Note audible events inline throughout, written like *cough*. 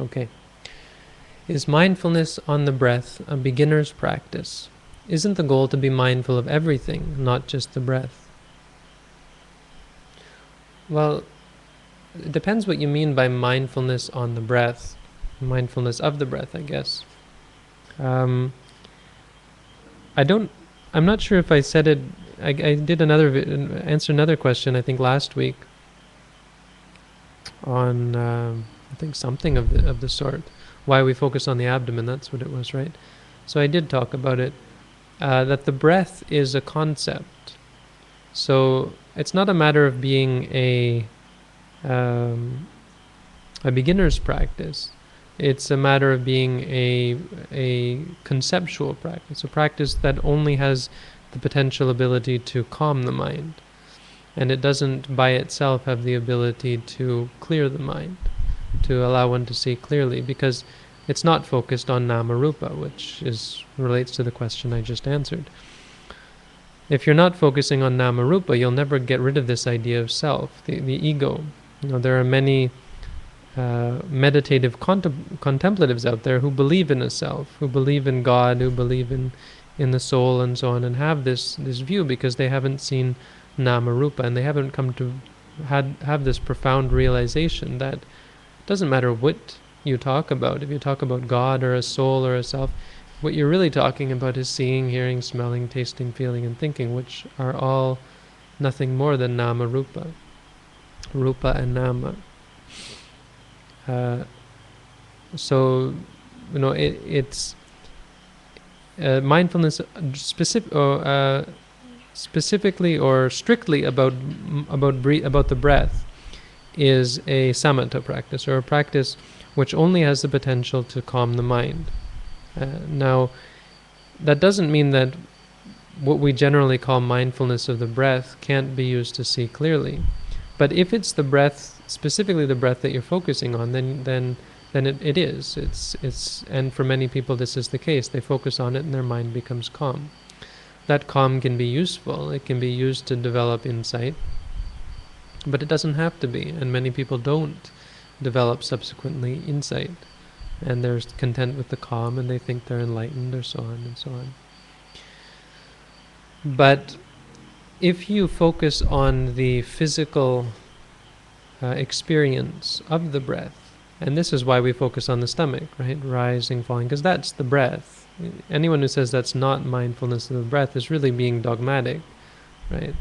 Okay. Is mindfulness on the breath a beginner's practice? Isn't the goal to be mindful of everything, not just the breath? Well, it depends what you mean by mindfulness on the breath, mindfulness of the breath, I guess. Um, I don't. I'm not sure if I said it. I, I did another answer another question I think last week on um, I think something of the of the sort. Why we focus on the abdomen? That's what it was, right? So I did talk about it. Uh, that the breath is a concept. So it's not a matter of being a um, a beginner's practice. It's a matter of being a a conceptual practice, a practice that only has the potential ability to calm the mind, and it doesn't by itself have the ability to clear the mind, to allow one to see clearly, because it's not focused on namarupa, which is relates to the question I just answered. If you're not focusing on namarupa, you'll never get rid of this idea of self, the, the ego. You know, there are many uh, meditative contem- contemplatives out there who believe in a self, who believe in God, who believe in in the soul and so on, and have this this view because they haven't seen namarupa and they haven't come to had have this profound realization that doesn't matter what you talk about. If you talk about God or a soul or a self, what you're really talking about is seeing, hearing, smelling, tasting, feeling, and thinking, which are all nothing more than nama rupa, rupa and nama. Uh, so, you know, it, it's uh, mindfulness specific or uh, specifically or strictly about about about the breath is a samatha practice or a practice which only has the potential to calm the mind. Uh, now, that doesn't mean that what we generally call mindfulness of the breath can't be used to see clearly. But if it's the breath, specifically the breath that you're focusing on, then then then it, it is. It's it's and for many people this is the case. They focus on it and their mind becomes calm. That calm can be useful. It can be used to develop insight. But it doesn't have to be, and many people don't develop subsequently insight and they're content with the calm and they think they're enlightened or so on and so on. But if you focus on the physical uh, experience of the breath, and this is why we focus on the stomach, right? Rising, falling, because that's the breath. Anyone who says that's not mindfulness of the breath is really being dogmatic, right?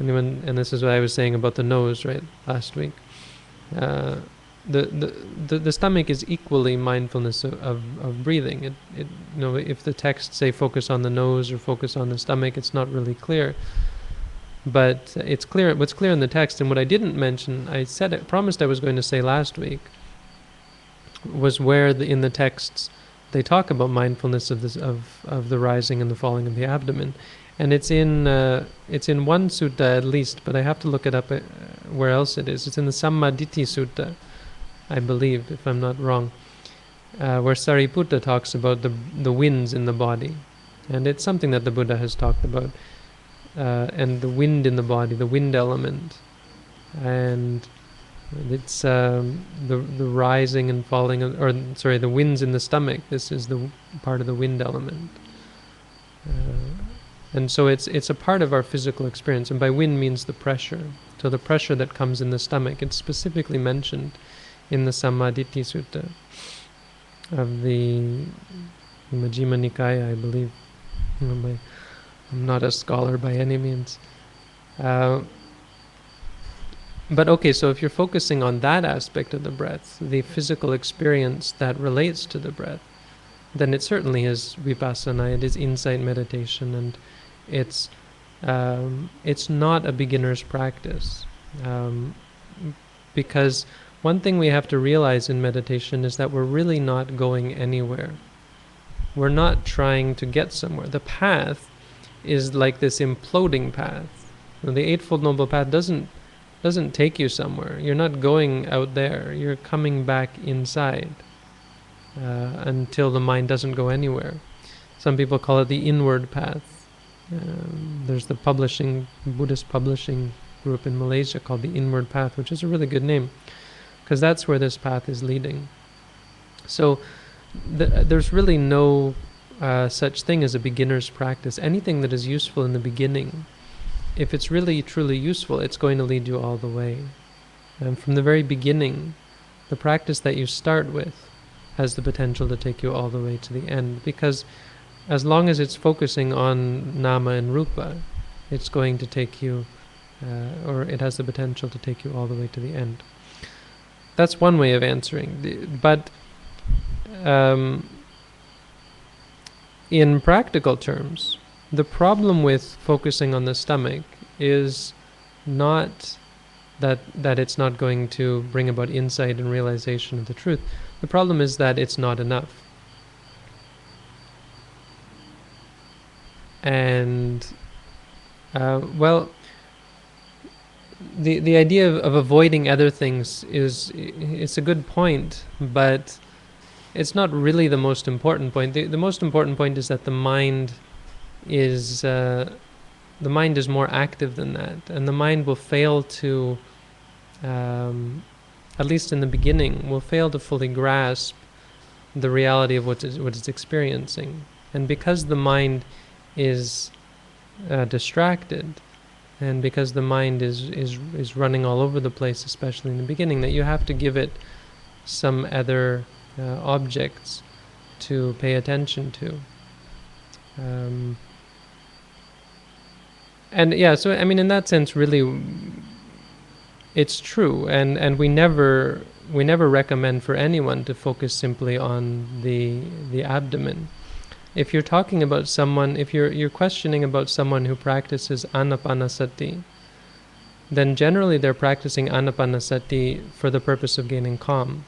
Anyone, and this is what I was saying about the nose, right, last week. Uh, the, the, the, the stomach is equally mindfulness of, of, of, breathing. It, it, you know, if the texts say focus on the nose or focus on the stomach, it's not really clear. But it's clear. What's clear in the text, and what I didn't mention, I said, it, promised I was going to say last week, was where the, in the texts they talk about mindfulness of this of of the rising and the falling of the abdomen, and it's in uh, it's in one sutta at least, but I have to look it up uh, where else it is. It's in the Sammaditthi Sutta I believe, if I'm not wrong, uh, where Sariputta talks about the the winds in the body, and it's something that the Buddha has talked about, uh, and the wind in the body, the wind element, and it's um, the the rising and falling, or sorry, the winds in the stomach. This is the part of the wind element. Uh, and so it's it's a part of our physical experience, and by wind means the pressure. So the pressure that comes in the stomach, it's specifically mentioned in the Sammaditthi Sutta of the Majjhima Nikaya, I believe. I'm not a scholar by any means. Uh, but okay, so if you're focusing on that aspect of the breath, the physical experience that relates to the breath, then it certainly is vipassana, it is insight meditation, and it's um, it's not a beginner's practice um, because one thing we have to realize in meditation is that we're really not going anywhere. We're not trying to get somewhere. The path is like this imploding path. The Eightfold Noble Path doesn't doesn't take you somewhere. You're not going out there. You're coming back inside uh, until the mind doesn't go anywhere. Some people call it the inward path. Um, there's the publishing Buddhist publishing group in Malaysia called the Inward Path, which is a really good name because that's where this path is leading. So th- there's really no uh, such thing as a beginner's practice. Anything that is useful in the beginning, if it's really truly useful, it's going to lead you all the way. And from the very beginning, the practice that you start with has the potential to take you all the way to the end. Because as long as it's focusing on nama and rupa, it's going to take you, uh, or it has the potential to take you all the way to the end. That's one way of answering. But um, in practical terms, the problem with focusing on the stomach is not that that it's not going to bring about insight and realization of the truth. The problem is that it's not enough. And uh, well, the the idea of, of avoiding other things is it's a good point, but it's not really the most important point. The, the most important point is that the mind is uh, the mind is more active than that, and the mind will fail to, um, at least in the beginning, will fail to fully grasp the reality of what is what it's experiencing, and because the mind is uh, distracted, and because the mind is is is running all over the place, especially in the beginning, that you have to give it some other uh, objects to pay attention to. Um, and yeah, so I mean, in that sense, really, it's true, and and we never we never recommend for anyone to focus simply on the the abdomen. If you're talking about someone, if you're you're questioning about someone who practices anapanasati, then generally they're practicing anapanasati for the purpose of gaining calm.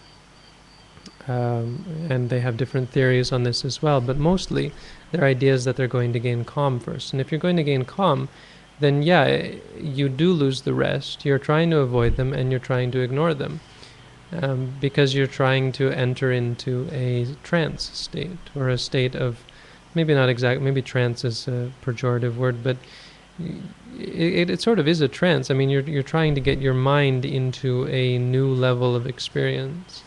Um, and they have different theories on this as well, but mostly their idea is that they're going to gain calm first. And if you're going to gain calm, then yeah, you do lose the rest. You're trying to avoid them and you're trying to ignore them um, because you're trying to enter into a trance state or a state of maybe not exact, maybe trance is a pejorative word, but it, it, sort of is a trance. I mean, you're you're trying to get your mind into a new level of experience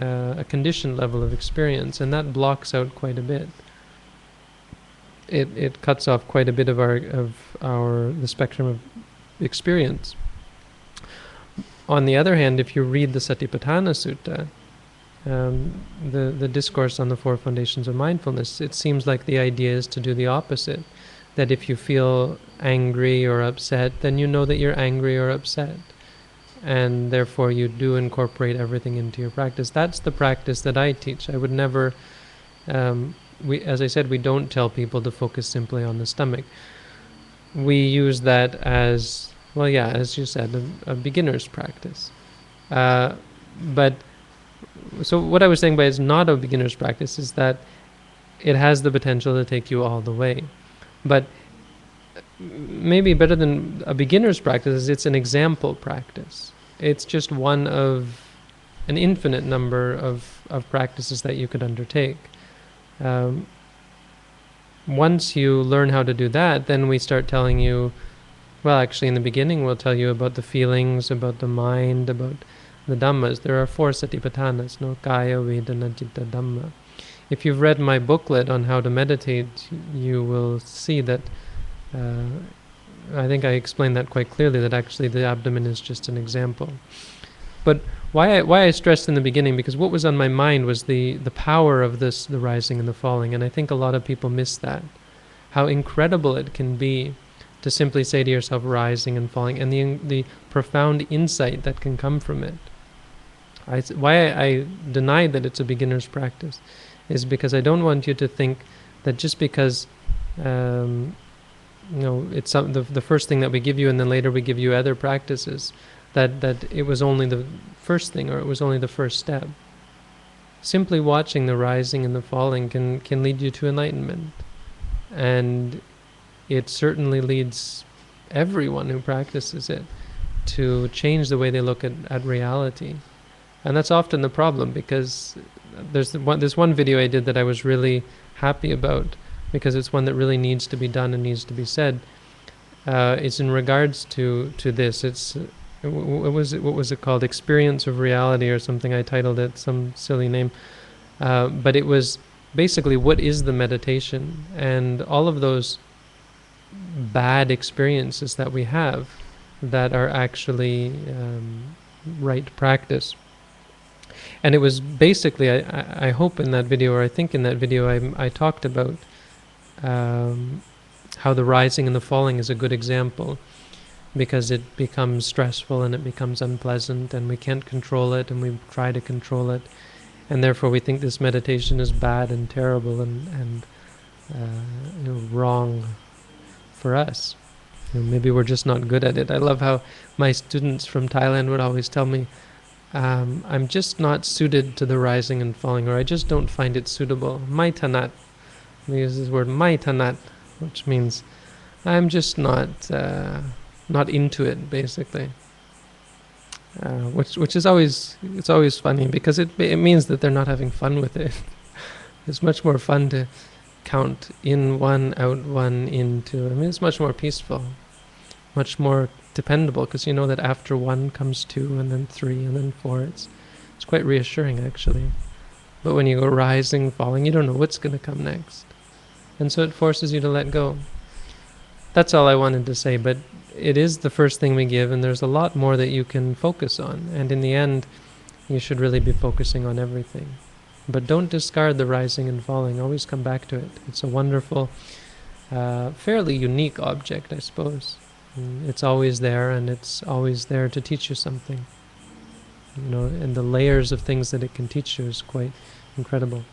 uh, a conditioned level of experience, and that blocks out quite a bit. It it cuts off quite a bit of our of our the spectrum of experience. On the other hand, if you read the Satipatthana Sutta, um, the the discourse on the four foundations of mindfulness, it seems like the idea is to do the opposite. That if you feel angry or upset, then you know that you're angry or upset and therefore you do incorporate everything into your practice. That's the practice that I teach. I would never, um, we, as I said, we don't tell people to focus simply on the stomach. We use that as, well, yeah, as you said, a, a beginner's practice. Uh, but so what I was saying by it's not a beginner's practice is that it has the potential to take you all the way. But maybe better than a beginner's practice is it's an example practice. It's just one of an infinite number of, of practices that you could undertake. Um, once you learn how to do that, then we start telling you, well, actually, in the beginning, we'll tell you about the feelings, about the mind, about the dhammas. There are four satipatthanas, no kaya, vedana, citta, dhamma. If you've read my booklet on how to meditate, you will see that uh, I think I explained that quite clearly. That actually the abdomen is just an example. But why I, why I stressed in the beginning because what was on my mind was the the power of this the rising and the falling, and I think a lot of people miss that. How incredible it can be to simply say to yourself rising and falling, and the the profound insight that can come from it. I, why I, deny that it's a beginner's practice is because I don't want you to think that just because um, you know it's some, the the first thing that we give you, and then later we give you other practices. That that it was only the first thing, or it was only the first step. Simply watching the rising and the falling can can lead you to enlightenment, and it certainly leads everyone who practices it to change the way they look at, at reality. And that's often the problem because there's one, there's one video I did that I was really happy about because it's one that really needs to be done and needs to be said. Uh, it's in regards to to this. It's what was it? What was it called? Experience of reality or something. I titled it some silly name. Uh, but it was basically what is the meditation and all of those bad experiences that we have that are actually um, right practice. And it was basically, I, I hope in that video, or I think in that video, I, I talked about um, how the rising and the falling is a good example because it becomes stressful and it becomes unpleasant and we can't control it and we try to control it and therefore we think this meditation is bad and terrible and, and uh, you know, wrong for us. You know, maybe we're just not good at it. I love how my students from Thailand would always tell me, um, I'm just not suited to the rising and falling, or I just don't find it suitable. Mai tanat. They use this word mai tanat, which means I'm just not uh, not into it, basically. Uh, which which is always it's always funny because it it means that they're not having fun with it. *laughs* it's much more fun to count in one out one in two. I mean, it's much more peaceful, much more dependable because you know that after one comes two and then three and then four. It's it's quite reassuring actually. But when you go rising, falling, you don't know what's going to come next, and so it forces you to let go. That's all I wanted to say, but it is the first thing we give, and there's a lot more that you can focus on. And in the end, you should really be focusing on everything. But don't discard the rising and falling. Always come back to it. It's a wonderful, uh, fairly unique object, I suppose. It's always there, and it's always there to teach you something. You know, and the layers of things that it can teach you is quite incredible.